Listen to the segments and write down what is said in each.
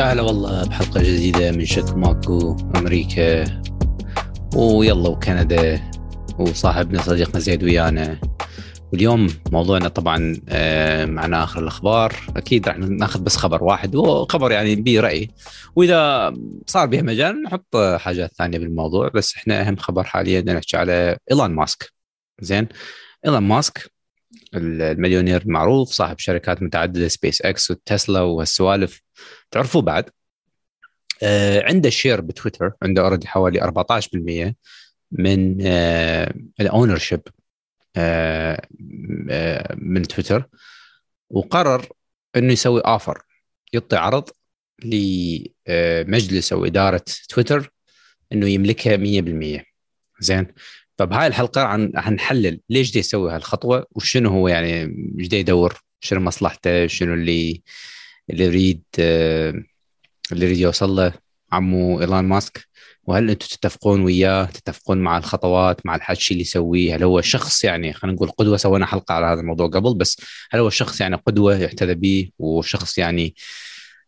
يا هلا والله بحلقة جديدة من شكو ماكو أمريكا. ويا الله وكندا وصاحبنا صديقنا زيد ويانا. واليوم موضوعنا طبعا آه، معنا آخر الأخبار. أكيد راح ناخذ بس خبر واحد وخبر يعني به رأي. وإذا صار بها مجال نحط حاجات ثانية بالموضوع بس إحنا أهم خبر حاليا نحكي على إيلون ماسك. زين إيلون ماسك المليونير المعروف صاحب شركات متعددة سبيس إكس وتسلا وهالسوالف. تعرفوه بعد؟ آه عنده share بتويتر عنده already حوالي 14% من آه ال ownership آه آه من تويتر. وقرر إنه يسوي offer يعطي عرض لمجلس أو إدارة تويتر إنه يملكها 100% زين؟ فبهاي الحلقة عن حنحلل ليش دي يسوي هالخطوة وشنو هو يعني إيش دي يدور شنو مصلحته شنو اللي اللي يريد اللي يريد يوصل له عمو ايلون ماسك. وهل أنتم تتفقون وياه؟ تتفقون مع الخطوات مع الحكي اللي يسويه؟ هل هو شخص يعني خلينا نقول قدوة؟ سوينا حلقة على هذا الموضوع قبل بس هل هو شخص يعني قدوة يحتذى به وشخص يعني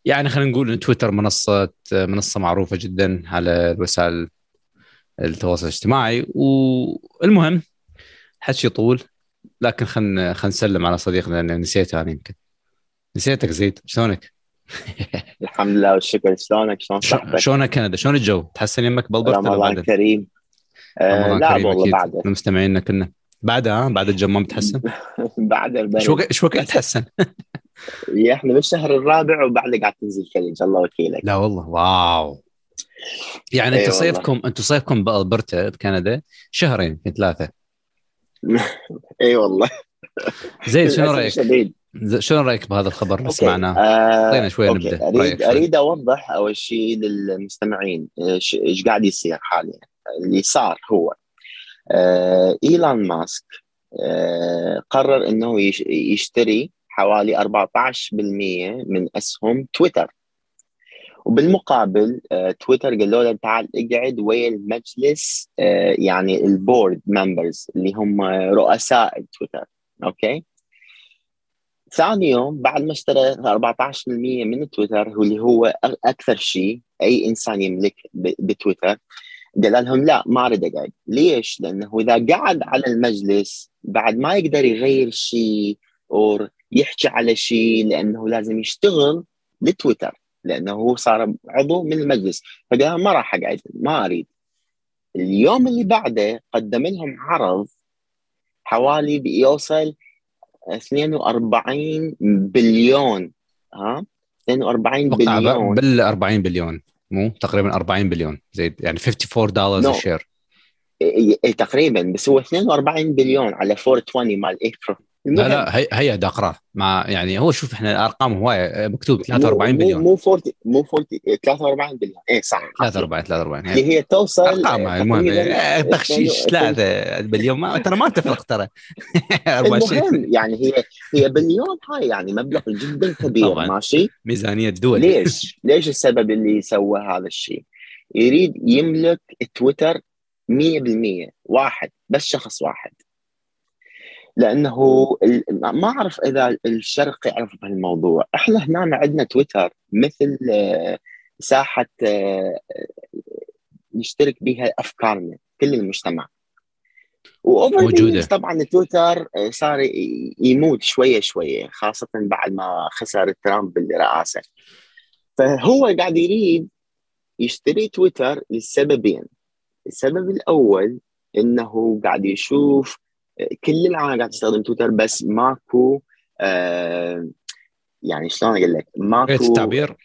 يعني خلينا نقول تويتر منصه منصة معروفة جدا على الوسائل التواصل الاجتماعي. والمهم حكي طول لكن خلينا خلينا نسلم على صديقنا لأن نسيته أنا يمكن. نسيتك زيد شلونك؟ الحمد لله والشكر. شلونك؟ شلون صحتك؟ شلونك كندا؟ شلون الجو؟ تحسن يمك بالبرت رمضان كريم. آه لا والله بعد. مستمعينا كنا. بعدها بعد الجو ما بتحسن؟ بعد البرد. شو شو وقت تحسن؟ إحنا بالشهر الرابع وبعد قاعد تنزل ثلج الله وكيلك. لا والله واو. يعني انت صيفكم أنتم صيفكم بألبرتا بكندا شهرين ثلاثة. اي والله. زين شنو رأيك؟ شنو رأيك بهذا الخبر؟ اللي سمعناه؟ اعطينا آه شوي okay. نبدأ. اريد أريد أوضح أول شيء للمستمعين إيش قاعد يصير حاليا؟ اللي صار هو آه ايلون ماسك آه قرر إنه يشتري حوالي 14% من أسهم تويتر. وبالمقابل آه، تويتر قالوا له تعال اقعد ويا المجلس آه، يعني ال board members اللي هم رؤساء تويتر okay؟ ثاني يوم بعد ما اشترى 14% من تويتر اللي هو أكثر شيء أي إنسان يملك بتويتر قال لهم لا ما أريد أقعد. ليش؟ لأنه إذا قعد على المجلس بعد ما يقدر يغير شيء أو يحكي على شيء لأنه لازم يشتغل لتويتر. لأنه هو صار عضو من المجلس. فقال ما راح أقعد ما أريد. اليوم اللي بعده قدم لهم عرض حوالي بيوصل 42 بليون ها؟ 42 بليون. بال 40 بليون. مو تقريبا 40 بليون. زي يعني 54 دولار ال share تقريبا بس هو 42 بليون على 420 مال ابريل لا لا هي هي اقرا مع يعني هو شوف إحنا الأرقام هواية مكتوب 43 بليون. مو 40 مو 40 43 بليون. اي صح. 43 43 اللي هي توصل أرقام المهم إيه، بخشيش 3 بليون ما ترى ما تفرق ترى. المهم يعني هي هي بليون هاي يعني مبلغ جدا كبير. ماشي؟ ميزانية دول. ليش؟ ليش السبب اللي سوى هذا الشيء؟ يريد يملك تويتر 100% واحد بس شخص واحد. لأنه ما أعرف إذا الشرق يعرف بهالموضوع إحنا هنا عندنا تويتر مثل آه، ساحة آه، نشترك بها أفكارنا كل المجتمع. موجودة. طبعا تويتر آه، صار يموت شوية شوية خاصة بعد ما خسر ترامب بالرئاسه فهو قاعد يريد يشتري تويتر لسببين. السبب الأول إنه قاعد يشوف كل العالم قاعد تستخدم تويتر بس ماكو آه يعني شلون أقول لك؟ ماكو حرية التعبير؟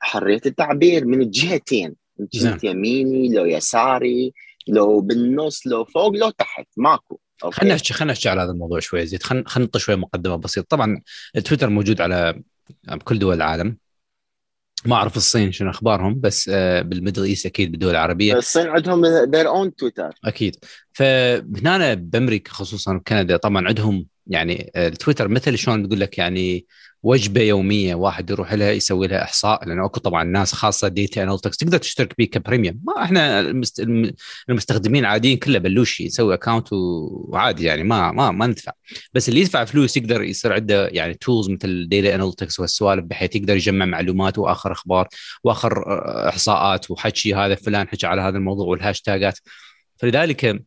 حرية التعبير من الجهتين من جهة يميني لو يساري لو بالنص لو فوق لو تحت ماكو. خلينا نحكي خلينا نحكي على هذا الموضوع شوي زيد. خلينا نعطي شوي مقدمة بسيطة. طبعا تويتر موجود على كل دول العالم. ما أعرف الصين شنو أخبارهم بس آه، بال Middle East أكيد بالدول العربية. الصين عندهم their own Twitter أكيد. فهنا بأمريكا خصوصا بكندا طبعا عندهم يعني التويتر مثل شلون تقول لك يعني وجبة يومية واحد يروح لها يسوي لها إحصاء لأنه أكو طبعا ناس خاصة data analytics تقدر تشترك به ك premium. ما إحنا المستخدمين العاديين كله ببلاش يسوي account وعادي يعني ما ما ما ندفع. بس اللي يدفع فلوس يقدر يصير عنده يعني tools مثل data analytics والسوالف بحيث يقدر يجمع معلومات وآخر أخبار وآخر إحصاءات وحكي هذا فلان حكى على هذا الموضوع والهاشتاجات فلذلك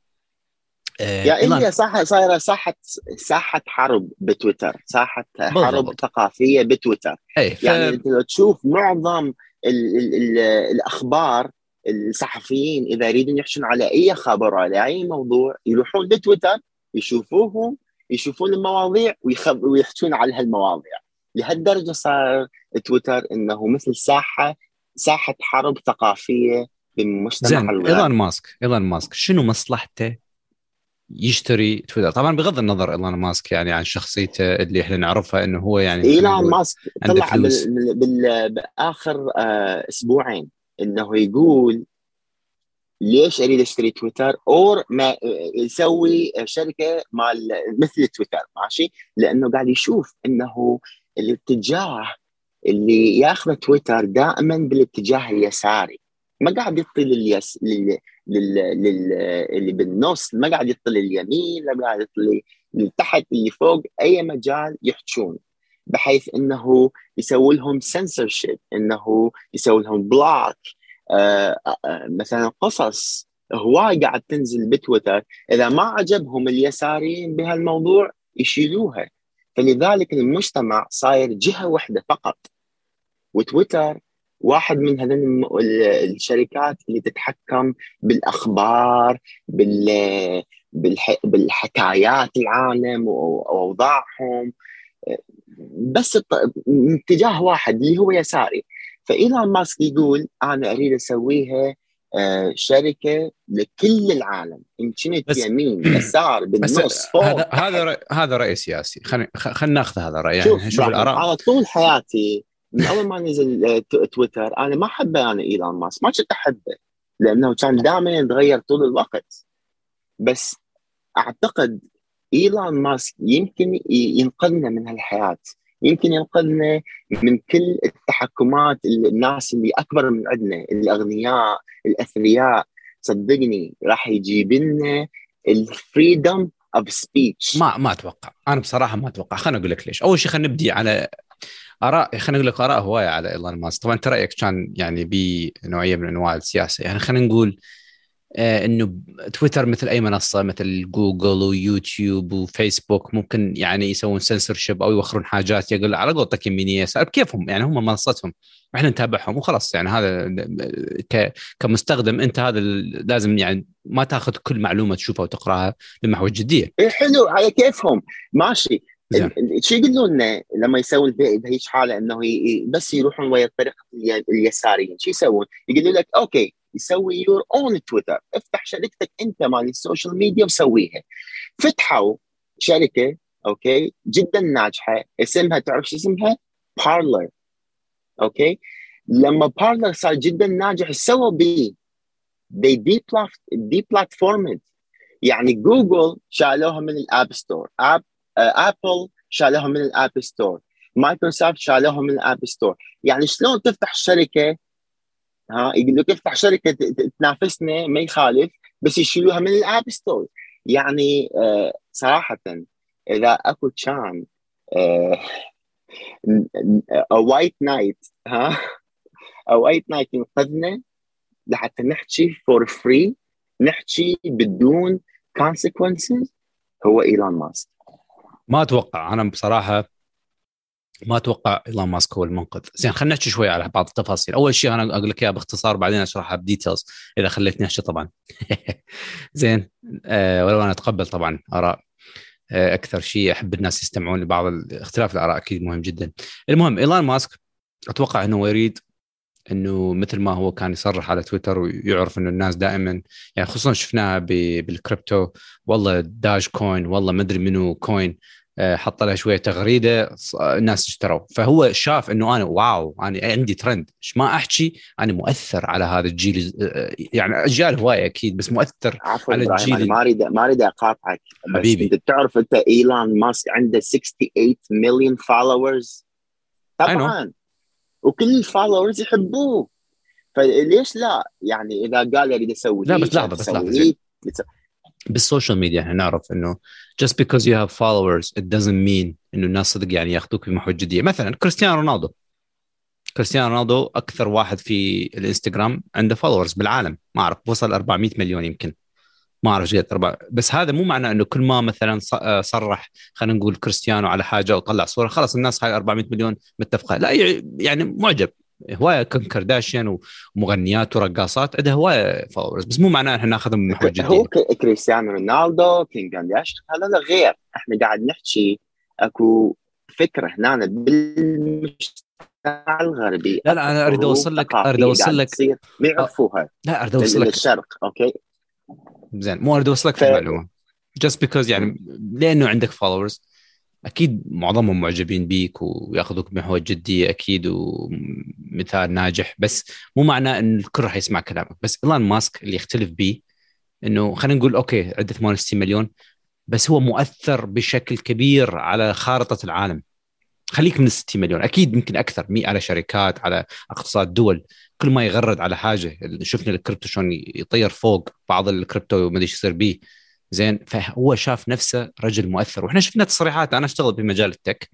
آه يعني هي صح صايرة ساحه ساحه حرب بتويتر ساحه حرب بالضبط. ثقافية بتويتر. أي ف... يعني أنت لو تشوف معظم ال ال ال الأخبار الصحفيين إذا يريدون يحچون على أي خبر على أي موضوع يروحون لتويتر يشوفوهم يشوفون المواضيع ويحكون على هالمواضيع. لهالدرجة صار تويتر إنه مثل ساحه ساحه حرب ثقافية بالمجتمع زين ايلون ماسك ايلون ماسك شنو مصلحته؟ يشتري تويتر. طبعا بغض النظر إيلون ماسك يعني عن شخصيته اللي إحنا نعرفها إنه هو يعني إيلون ماسك طلع. بآخر آه أسبوعين إنه يقول ليش أريد أشتري تويتر؟ أو ما يسوي شركة مال مثل تويتر ماشي؟ لأنه قاعد يشوف إنه الاتجاه اللي ياخذه تويتر دائما بالاتجاه اليساري. ما قاعد يطي لليس لل... لل... لل... اللي بالنص ما قاعد يطي لليمين لا قاعد يطي لتحت اللي فوق أي مجال يحجون بحيث إنه يسوي لهم سنسورشيب إنه يسوي لهم block آه آه مثلا قصص هواي قاعد تنزل بتويتر إذا ما عجبهم اليساريين بهالموضوع يشيلوها. فلذلك المجتمع صاير جهة واحدة فقط. وتويتر واحد من هذين الشركات اللي تتحكم بالأخبار بال بالحكايات العالم وأوضاعهم. بس اتجاه واحد اللي هو يساري. فإيلون ماسك يقول أنا أريد أسويها آه، شركة لكل العالم. إن كنت يمين يسار بالنص فوق هذا هذا هذا رأي سياسي. خلينا خلينا ناخذ هذا الراي يعني نشوف الآراء. على طول حياتي من أول ما نزل آه، تويتر أنا ما أحبه أنا إيلون ماسك ما كنت أحبه لأنه كان دائما يتغير طول الوقت. بس أعتقد إيلون ماسك يمكن ينقذنا من هالحياة يمكن ينقذنا من كل التحكمات الناس اللي أكبر من عندنا الأغنياء الأثرياء صدقني راح يجيب لنا ال freedom of speech ما ما أتوقع. أنا بصراحة ما أتوقع. خليني أقول لك ليش. أول شيء خلينا نبدي على آراء خلينا نقول لك آراء هواية على إيلون ماسك. طبعا أنت رأيك كان يعني بنوعية من أنواع السياسة. يعني خلينا نقول آه إنه تويتر مثل أي منصة مثل جوجل ويوتيوب وفيسبوك ممكن يعني يسوون سنسورشيب أو يوخرون حاجات. يقول على قولتك يمين يسار بكيفهم يعني هم منصتهم. إحنا نتابعهم وخلاص. يعني هذا كمستخدم أنت هذا لازم يعني ما تأخذ كل معلومة تشوفها وتقرأها بمحض الجدية. إيه، حلو. على كيفهم؟ ماشي. شو يقولوا لنا لما يسوون بهيك حالة إنه بس يروحون ويا الطريق اليساريين شو يسوون؟ يقولوا لك okay يسوي your own تويتر افتح شركتك أنت مال ال social media وسويها. فتحوا شركة okay جدا ناجحة اسمها تعرف شو اسمها؟ بارلر okay؟ لما بارلر صار جدا ناجح سووا بيه؟ They deplatformed. يعني جوجل شالوها من ال App Store اب ابل شالوها من ال App Store مايكروسوفت شالوها من ال App Store يعني شلون تفتح شركة؟ ها يقول لك افتح شركه تنافسنا ما يخالف بس يشيلوها من ال App Store يعني آه صراحة إذا أكو كان white knight ها white knight ينقذنا لحتى نحكي for free نحكي بدون consequences هو إيلون ماسك. ما أتوقع أنا بصراحة ما أتوقع إيلون ماسك هو المنقذ. زين خلينا نحكي شوي على بعض التفاصيل. أول شيء أنا أقول لك اياها باختصار بعدين أشرحها ب details إذا خليتني أحكي طبعا. زين أه ولو أنا أتقبل طبعا آراء أه أكثر شيء أحب الناس يستمعون لبعض اختلاف الآراء أكيد مهم جدا. المهم إيلون ماسك أتوقع إنه يريد إنه مثل ما هو كان يصرح على تويتر ويعرف إنه الناس دائما يعني خصوصا شفناها بالكريبتو والله Dogecoin والله ما أدري منو coin آه، حط لها شوية تغريدة الناس اشتروا. فهو شاف إنه أنا wow أنا عندي ترند إيش ما أحكي أنا مؤثر على هذا الجيل آه، يعني أجيال هوايه أكيد بس مؤثر على الجيل ما أريد ما أريد أقاطعك حبيبي. أنت تعرف أنت إيلون ماسك عنده 68 مليون followers طبعا. وكل ال followers يحبوه. فليش لا؟ يعني إذا قال أريد أسوي لا بس لحظة بس لحظة بال social media إحنا نعرف إنه just because you have followers it doesn't mean إنه الناس صدق يعني ياخذوك بمحور جدية. مثلا كريستيانو رونالدو. كريستيانو رونالدو أكثر واحد في الإنستغرام عنده followers بالعالم. ما أعرف وصل 400 مليون يمكن. ما أعرف إيش قد بس هذا مو معناه إنه كل ما مثلا صرح خلينا نقول كريستيانو على حاجة وطلع صورة خلاص الناس هاي 400 مليون متفقة. لا يعني معجب. هواية كارداشيان ومغنيات ورقاصات عندها هواية followers بس مو معناه إحنا ناخذهم من محور جدية هو كريستيانو رونالدو كيم كارداشيان هذا غير. إحنا قاعد نحكي أكو فكرة هنا بالمجتمع الغربي. لا لا أنا أريد أوصل لك أريد أوصل لك ما يعرفوها. لا أريد أوصل لك الشرق أوكي؟ زين مو أريد أوصلك في المعلومة. just because يعني لأنه عندك followers أكيد معظمهم معجبين بيك ويأخذوك بمحور جديه أكيد ومثال ناجح بس مو معناه إن الكل راح يسمع كلامك. بس ايلون ماسك اللي يختلف به إنه خلينا نقول أوكي عنده 68 مليون بس هو مؤثر بشكل كبير على خارطة العالم. خليك من ال 60 مليون. أكيد يمكن أكثر me على شركات على اقتصاد دول. كل ما يغرد على حاجة شفنا الكريبتو شلون يطير فوق بعض الكريبتو وما أدري يصير به زين فهو شاف نفسه رجل مؤثر. وإحنا شفنا تصريحات أنا أشتغل بمجال ال tech.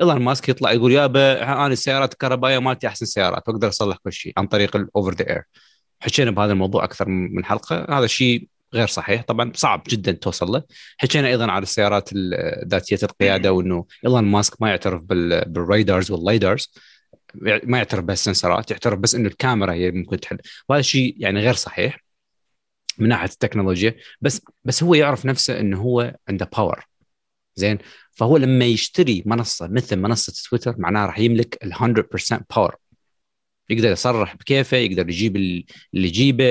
إيلون ماسك يطلع يقول يابا أنا السيارات الكهربائية مالتي أحسن سيارات واقدر أصلح كل شيء عن طريق ال over the air حكينا بهذا الموضوع أكثر من حلقة. هذا الشيء غير صحيح. طبعا صعب جدا توصل له. حكينا أيضا على السيارات ذاتية القيادة وإنه إيلون ماسك ما يعترف بال radars وال lidars ما يعترف بال sensorات يعترف بس إنه الكاميرا هي ممكن تحل. وهذا الشيء يعني غير صحيح من ناحية التكنولوجيا بس بس هو يعرف نفسه إنه هو عنده power زين؟ فهو لما يشتري منصة مثل منصة تويتر معناه راح يملك ال 100% power يقدر يصرح بكيفه يقدر يجيب اللي يجيبه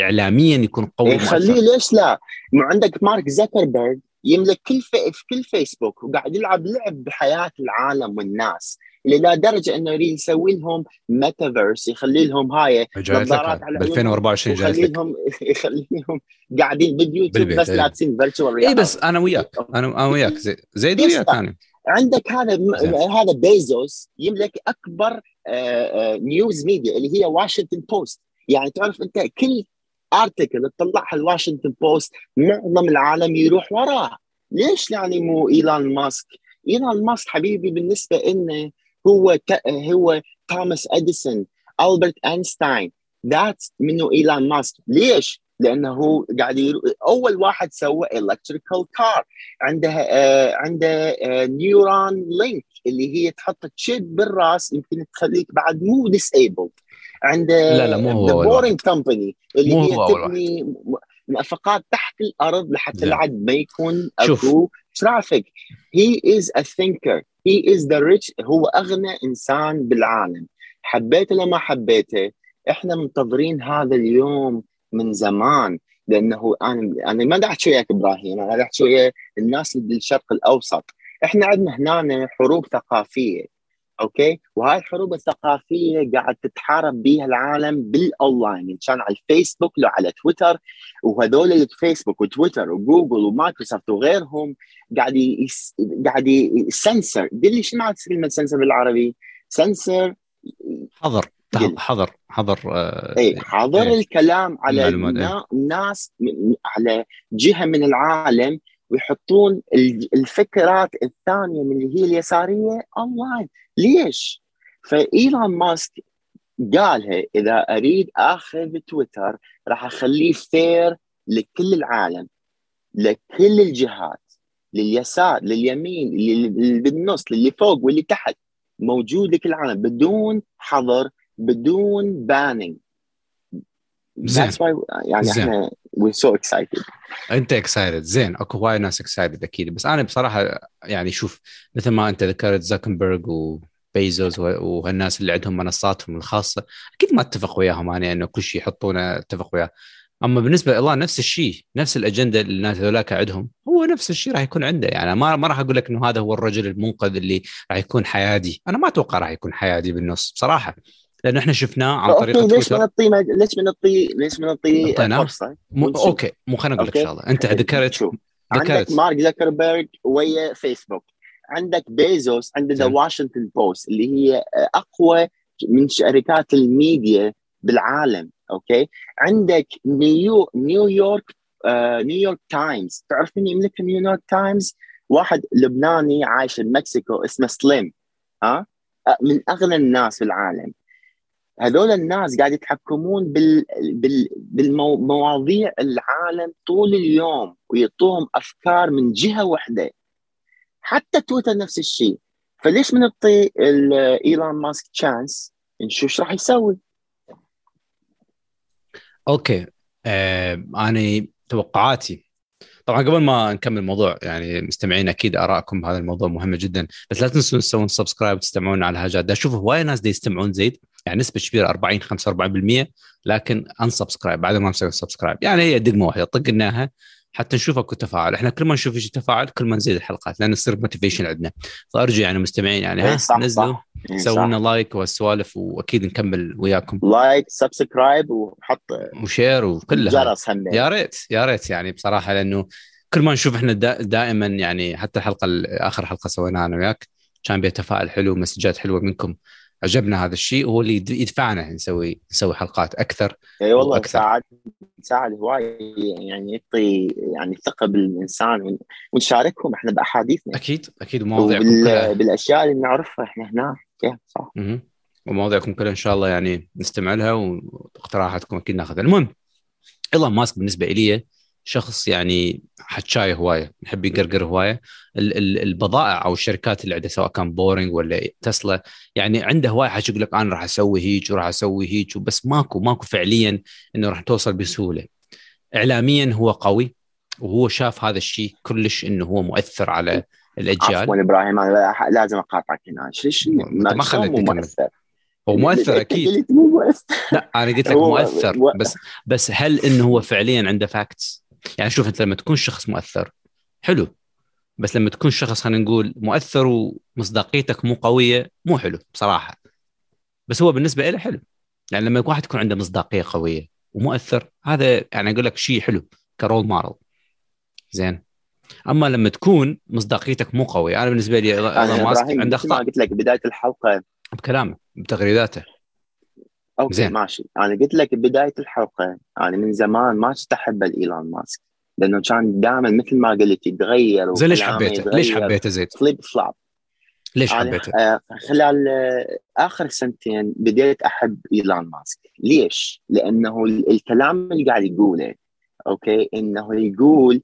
اعلاميا يكون قوي خليه ليش لا؟ ما عندك مارك زكربرج يملك كل في, في كل فيسبوك وقاعد يلعب لعب بحياة العالم والناس. إلى درجه إنه يريد يسوي لهم ميتافيرس يخلي لهم هاي نظارات على ب 2024 جاي يخليهم يخليهم قاعدين باليوتيوب بس لابسين virtual اي بس أنا وياك أنا أنا وياك. زيد وياك أنا عندك هذا هذا بيزوس يملك أكبر news media اللي هي واشنطن بوست يعني تعرف أنت كل article تطلعها الواشنطن بوست معظم العالم يروح وراه. ليش يعني مو ايلون ماسك؟ ايلون ماسك حبيبي بالنسبة لنا هو هو توماس اديسون ألبرت أينشتاين. ذات منه ايلون ماسك. ليش؟ لأنه هو قاعد يرو... أول واحد سوى electrical car عنده آه عنده آه نيورالينك اللي هي تحط chip بالراس يمكن تخليك بعد مو disabled عنده لا لا مو هو بورينج كومباني اللي هي تبني نفقات تحت الأرض لحتى الواحد ما يكون اكو traffic. he is a thinker he is the rich هو أغنى إنسان بالعالم. حبيته لما حبيته إحنا منتظرين هذا اليوم من زمان لأنه أنا أنا ما احكي وياك إبراهيم أنا احكي ويا الناس بالشرق الأوسط. إحنا عندنا هنا حروب ثقافية. okay؟ وهاي الحروب الثقافية قاعد تتحارب بها العالم بالاونلاين ان كان على الفيسبوك لو على تويتر وهذول الفيسبوك وتويتر وجوجل ومايكروسوفت وغيرهم قاعد يس... قاعد يسنسر قل لي شو معنى كلمة سنسر بالعربي؟ سنسر حظر حظر حظر آه اي حظر إيه. الكلام على الناس على جهة من العالم ويحطون الفكرات الثانية من اللي هي اليسارية only ليش؟ فإيلون ماسك قالها إذا أريد آخذ تويتر راح أخليه fair لكل العالم لكل الجهات لليسار لليمين اللي بالنص للي فوق واللي تحت موجود لكل العالم بدون حظر بدون banning زين يعني زين. إحنا we so excited أنت excited زين أكو هواي ناس excited أكيد. بس أنا بصراحة يعني شوف مثل ما أنت ذكرت زاكربرغ وبيزوس وهالناس اللي عندهم منصاتهم الخاصة أكيد ما اتفق وياهم أنا إنه كل شيء يحطونه اتفق وياه. أما بالنسبة له نفس الشيء نفس الأجندة اللي الناس هذولاك عندهم هو نفس الشيء راح يكون عنده. يعني ما ما راح أقول لك إنه هذا هو الرجل المنقذ اللي راح يكون حيادي. أنا ما أتوقع راح يكون حيادي بالنص بصراحة. لأنه إحنا شفناه عن طريق تويتر. ليش ما نعطيه ليش ما نعطيه ليش ما نعطيه فرصة؟ م... okay مو خليني أقول لك شغلة. أنت ذكرت ذكرت. عندك مارك زكربيرج ويا فيسبوك عندك بيزوس عنده the واشنطن بوست اللي هي أقوى من شركات الميديا بالعالم okay؟ عندك نيو نيويورك آه نيويورك تايمز. تعرف من يملك نيويورك تايمز؟ واحد لبناني عايش بمكسيكو اسمه سليم. ها؟ من أغنى الناس في العالم هذول الناس قاعد يتحكمون بال... بال... بالمواضيع العالم طول اليوم ويعطوهم أفكار من جهة واحدة. حتى تويتر نفس الشيء. فليش ما نعطي إيلون ماسك chance نشوف إيش راح يسوي؟ okay. آه أنا توقعاتي. طبعا قبل ما نكمل الموضوع يعني مستمعين أكيد آرائكم بهذا الموضوع مهمه جدا. بس لا تنسوا تسوون subscribe وتستمعون على هاي جات. أشوف هواي ناس دي يستمعون زيد. يعني نسبة كبيرة 40 45% لكن unsubscribe بعد ما مسوي subscribe يعني هي دقمة واحدة طقناها حتى نشوف اكو تفاعل إحنا كل ما نشوف في تفاعل كل ما نزيد الحلقات لأن تصير motivation عندنا. فارجو يعني مستمعين يعني ها إيه، نزلوا إيه، سووا لنا like والسوالف وأكيد نكمل وياكم. like subscribe وحط و share وكلها. جرس يا ريت يا ريت يعني بصراحة لأنه كل ما نشوف إحنا دائما يعني حتى الحلقة آخر حلقة سويناها أنا وياك كان بها تفاعل حلو ومسجات حلوة منكم. عجبنا هذا الشيء وهو اللي يدفعنا نسوي نسوي حلقات أكثر اي والله وأكثر. ساعد ساعد هواي يعني يعطي يعني ثقة بالإنسان ونشاركهم إحنا بأحاديثنا. أكيد أكيد ومواضيعكم كلها. بالأشياء اللي نعرفها إحنا هناك. صح. ومواضيعكم كلها إن شاء الله يعني نستمع لها وإقتراحاتكم أكيد ناخذها. المهم إيلون ماسك بالنسبة لي شخص يعني حچاي هواية يحب يقرقر هواية. البضائع أو الشركات اللي عنده سواء كان بورينج ولا تسلا يعني عنده هواية حاجة يقول لك أنا راح أسوي هيك وراح أسوي هيك بس ماكو ماكو فعليا إنه راح توصل بسهولة. اعلاميا هو قوي وهو شاف هذا الشيء كلش إنه هو مؤثر على الأجيال. عفوا إبراهيم أنا لازم أقاطعك هنا. ليش ما خليتني مؤثر؟ هو مؤثر أكيد. لا أنا قلت لك مؤثر بس بس هل إنه هو فعليا عنده فاكتس يعني شوف أنت لما تكون شخص مؤثر حلو. بس لما تكون شخص خلينا نقول مؤثر ومصداقيتك مو قوية مو حلو بصراحة. بس هو بالنسبة له حلو. يعني لما واحد يكون عنده مصداقية قوية ومؤثر هذا يعني أقول لك شيء حلو role model زين. أما لما تكون مصداقيتك مو قوية أنا بالنسبة لي إيلون ماسك عنده أخطاء. قلت لك بداية الحلقة. بكلامه بتغريداته. okay زين. ماشي. أنا قلت لك بداية الحلقة أنا من زمان ما أحب إيلون ماسك. لأنه كان دائما مثل ما قلت يتغير زين ليش حبيته؟ ليش حبيته زيد؟ flip flop ليش حبيته؟ آه خلال آه آخر سنتين بديت أحب ايلون ماسك، ليش؟ لأنه الكلام اللي قاعد يقوله okay إنه يقول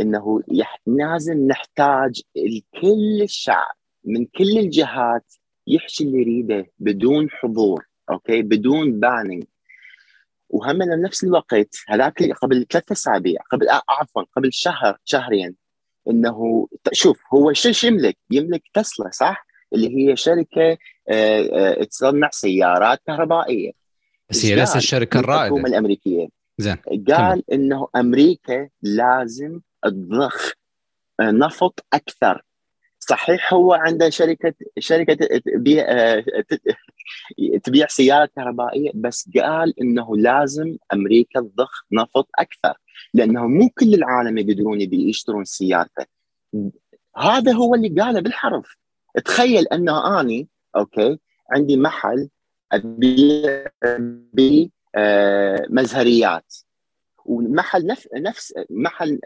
إنه يح... لازم نحتاج الكل الشعب من كل الجهات يحكي اللي يريده بدون حظر okay بدون banning وهم بنفس الوقت هذاك قبل ثلاث أسابيع قبل آه، عفوا قبل شهر شهرين إنه شوف هو شو يملك؟ يملك تسلا صح؟ اللي هي شركة آه، آه، تصنع سيارات كهربائية بس هي ليست الشركة الرائده الحكومة الأمريكية زين قال. إنه أمريكا لازم تضخ نفط أكثر صحيح هو عنده شركة شركة تبيع تبيع سيارات كهربائية بس قال إنه لازم أمريكا تضخ نفط أكثر لأنه مو كل العالم يقدرون يشترون سيارته. هذا هو اللي قاله بالحرف. تخيل أنه أني أوكي عندي محل أبيع بي آه مزهريات والمحل نفس نفس محل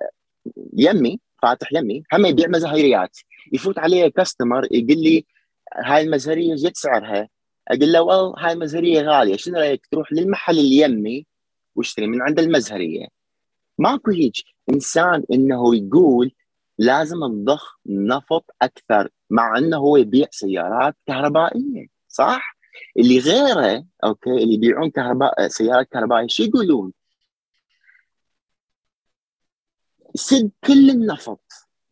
يمي فاتح يمي هم يبيع مزهريات يفوت علي customer يقول لي هاي المزهريه إيش سعرها. أقول له والله هاي المزهريه غالية شنو رأيك تروح للمحل اللي يمي واشتري من عند المزهريه ماكو هيك إنسان إنه يقول لازم نضخ نفط أكثر مع إنه هو يبيع سيارات كهربائية صح؟ اللي غيره okay اللي يبيعون كهرباء سيارات كهربائية شو يقولون؟ سد كل النفط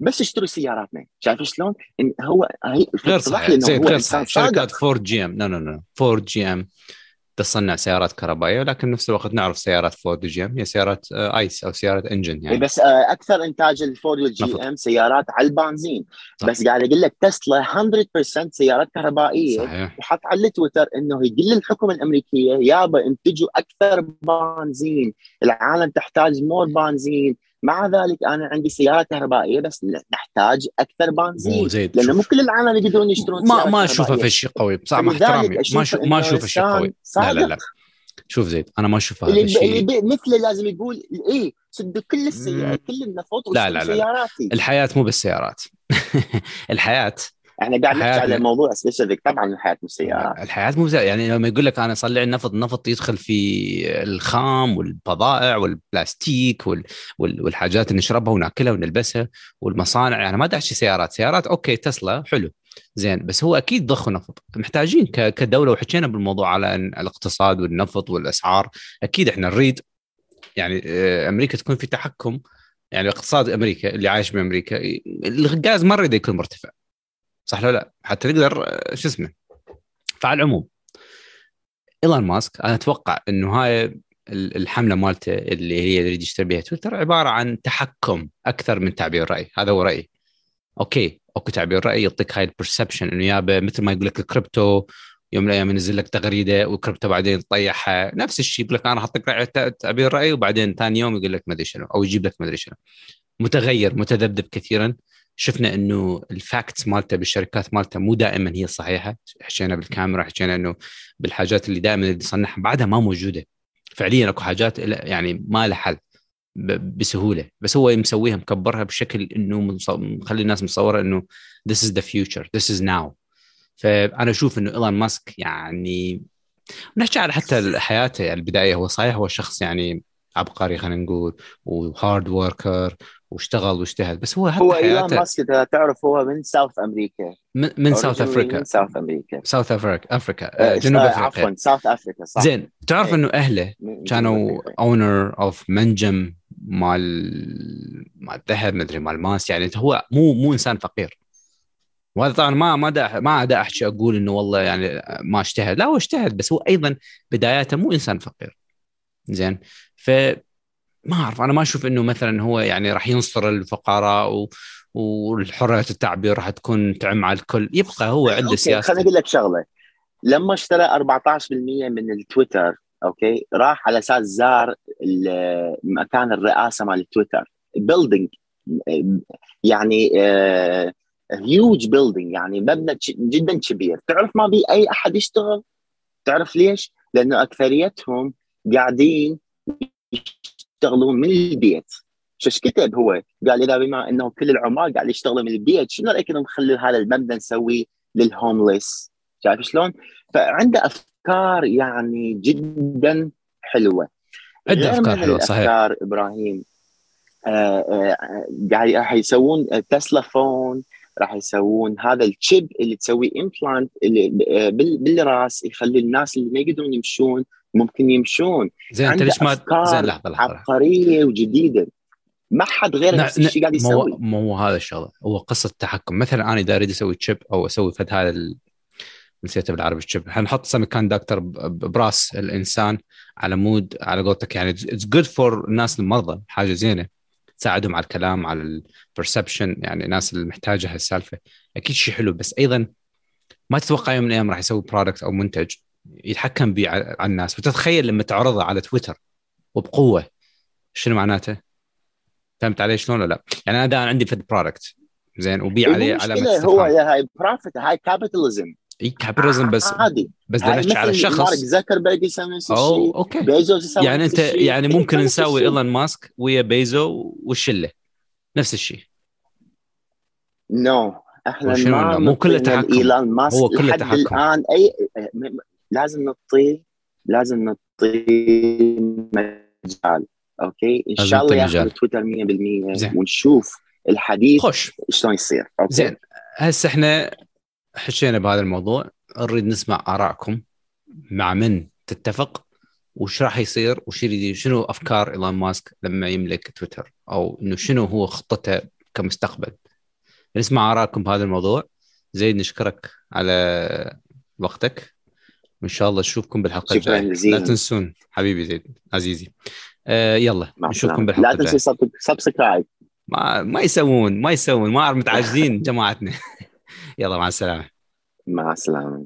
بس اشتروا سياراتنا شايف شلون؟ إن هو هي غير صحيح. غير صحيح. شركات فورد جي إم. لا لا لا فورد جي إم تصنع سيارات كهربائية ولكن نفس الوقت نعرف سيارات فورد جي إم. هي سيارات ICE أو سيارات engine يعني. بس آه، أكثر إنتاج الفورد والجي إم سيارات على البنزين. بس قاعد أقول لك تسلا 100% سيارات كهربائية. صحيح. وحط على التويتر إنه يقول للحكومه الأمريكية. يابا إنتجوا أكثر بنزين. العالم تحتاج more بنزين. مع ذلك أنا عندي سيارة كهربائية بس نحتاج أكثر بنزين لأنه مو كل العالم يقدرون يشترون ما ما أشوفها في شيء قوي. بصراحة مع احترامي ما أشوف ما أشوف شيء قوي. لا لا لا. شوف زيد أنا ما اشوفها اللي, الشيء. اللي مثله لازم يقول إيه سدوا كل السيارات كل النفط لا لا لا, لا. الحياة مو بالسيارات. الحياة إحنا قاعد نحكي على موضوع specific طبعا الحياة مو سيارات الحياة مو يعني لما يقول لك أنا أطلع النفط النفط يدخل في الخام والبضائع والبلاستيك وال... وال... والحاجات اللي نشربها وناكلها ونلبسها والمصانع. يعني ما داعي سيارات. سيارات okay تسلا حلو زين بس هو أكيد ضخ نفط. محتاجين ك... كدولة وحكينا بالموضوع على الاقتصاد والنفط والأسعار. أكيد إحنا نريد يعني آه، أمريكا تكون في تحكم. يعني اقتصاد أمريكا اللي عايش بأمريكا الغاز ما نريد يكون مرتفع. صح ولا لا حتى نقدر شو اسمه فعلى العموم. إيلون ماسك أنا أتوقع إنه هاي الحملة مالته اللي هي يريد يشتري بها تويتر عبارة عن تحكم أكثر من تعبير رأي. هذا هو رأيي. okay okay تعبير رأي يعطيك هاي ال perception إنه يابا مثل ما يقول لك الكريبتو يوم من الأيام ينزل لك تغريدة والكريبتو بعدين تطيحها نفس الشيء يقول لك أنا أحط لك تعبير رأي وبعدين ثاني يوم يقول لك ما أدري شنو أو يجيب لك ما أدري شنو. متغير متذبذب كثيرا. شفنا إنه ال facts مالته بالشركات مالته مو دائما هي الصحيحه حكينا بالكاميرا حكينا إنه بالحاجات اللي دائما يصنعها بعدها ما موجودة. فعليا أكو حاجات يعني ما لها حل بسهولة. بس هو مسويها مكبرها بشكل إنه مخلي الناس متصورة إنه this is the future this is now. فأنا أشوف إنه ايلون ماسك يعني نحكي على حتى حياته يعني البداية هو صحيح هو شخص يعني عبقري خلينا نقول و hard worker واشتغل واجتهد بس هو هو ايلون ماسك تعرف هو من South America من, من South Africa من South America South Africa Africa جنوب أفريقيا. عفوا ساوث افريكا صح. زين. تعرف إنه أهله كانوا owner of منجم مال مال ذهب مدري مال ماس. يعني هو مو مو إنسان فقير. وهذا طبعا ما ما دا ما دا أحكي أقول إنه والله يعني ما اجتهد لا هو اجتهد بس هو أيضا بداياته مو إنسان فقير. زين. ف ما أعرف أنا ما أشوف إنه مثلا هو يعني راح ينصر الفقراء و... والحريه التعبير راح تكون تعم على الكل. يبقى هو عنده سياسة. خليني أقول لك شغلة. لما اشترى 14% من التويتر okay راح على أساس زار مكان الرئاسة مال التويتر. building يعني huge uh, building يعني مبنى جدا كبير. تعرف ما بي أي أحد يشتغل؟ تعرف ليش؟ لأنه أكثريتهم قاعدين يشتغلون من البيت شو كتب هو؟ قال إذا بما انه كل العمال قاعد يشتغلوا من البيت شنو رأيك نخلي هذا المبنى نسويه لل homeless شايف شلون؟ فعنده أفكار يعني جدا حلوة عنده أفكار حلوة صحيح افكار إبراهيم آه، آه، قاعد راح يسوون تسلا phone راح يسوون هذا ال chip اللي تسويه implant اللي آه، بالراس يخلي الناس اللي ما يقدرون يمشون ممكن يمشون. زين انت ليش ما زين لحظة لحظة. عبقرية وجديدة. ما حد غير نفس الشيء قاعد يسوي. مو مو هذا الشغلة. هو قصة تحكم. مثلا أنا إذا أريد أسوي chip أو أسوي فد هذا ال... نسيته بالعربي chip حنحط semiconductor براس الإنسان على مود على قولتك يعني it's good for الناس المرضى حاجة زينة. تساعدهم على الكلام على ال perception يعني الناس اللي محتاجة هالسالفة. أكيد شيء حلو بس أيضا ما تتوقع يوم من الأيام راح يسوي product أو منتج يتحكم به على الناس. وتتخيل لما تعرضه على تويتر وبقوة شنو معناته؟ فهمت علي شلون ولا لا؟ يعني أنا عندي فد product زين وبيع عليه علامه استفهام. هو هاي profit هاي capitalism اي capitalism بس عادي. بس بدنا على الشخص مارك زكربرج يسوي نفس الشيء. okay. بيزوس يسوي يعني أنت يعني ممكن نسوي إيلون ماسك ويا بيزوس والشلة. نفس الشيء. no no. إحنا ما مو كله تحكم ايلون ماسك هو كله تحكم الآن. أي لازم نعطيه لازم نعطيه مجال okay؟ إن شاء الله ياخذ تويتر 100% ونشوف الحديث خوش. شلون يصير okay. زين. هسه إحنا حكينا بهذا الموضوع. نريد نسمع آرائكم مع من تتفق وش راح يصير وش يريد شنو أفكار إيلون ماسك لما يملك تويتر؟ أو إنه شنو هو خطته كمستقبل؟ نسمع آرائكم بهذا الموضوع. زيد نشكرك على وقتك. وان شاء الله نشوفكم بالحلقة الجاية. لا تنسون حبيبي زيد عزيزي. آه يلا نشوفكم بالحلقة الجاية. لا تنسوا سبسكرايب ما ما يسوون ما يسوون ما اعرف متعجزين جماعتنا. يلا مع السلامة. مع السلامة.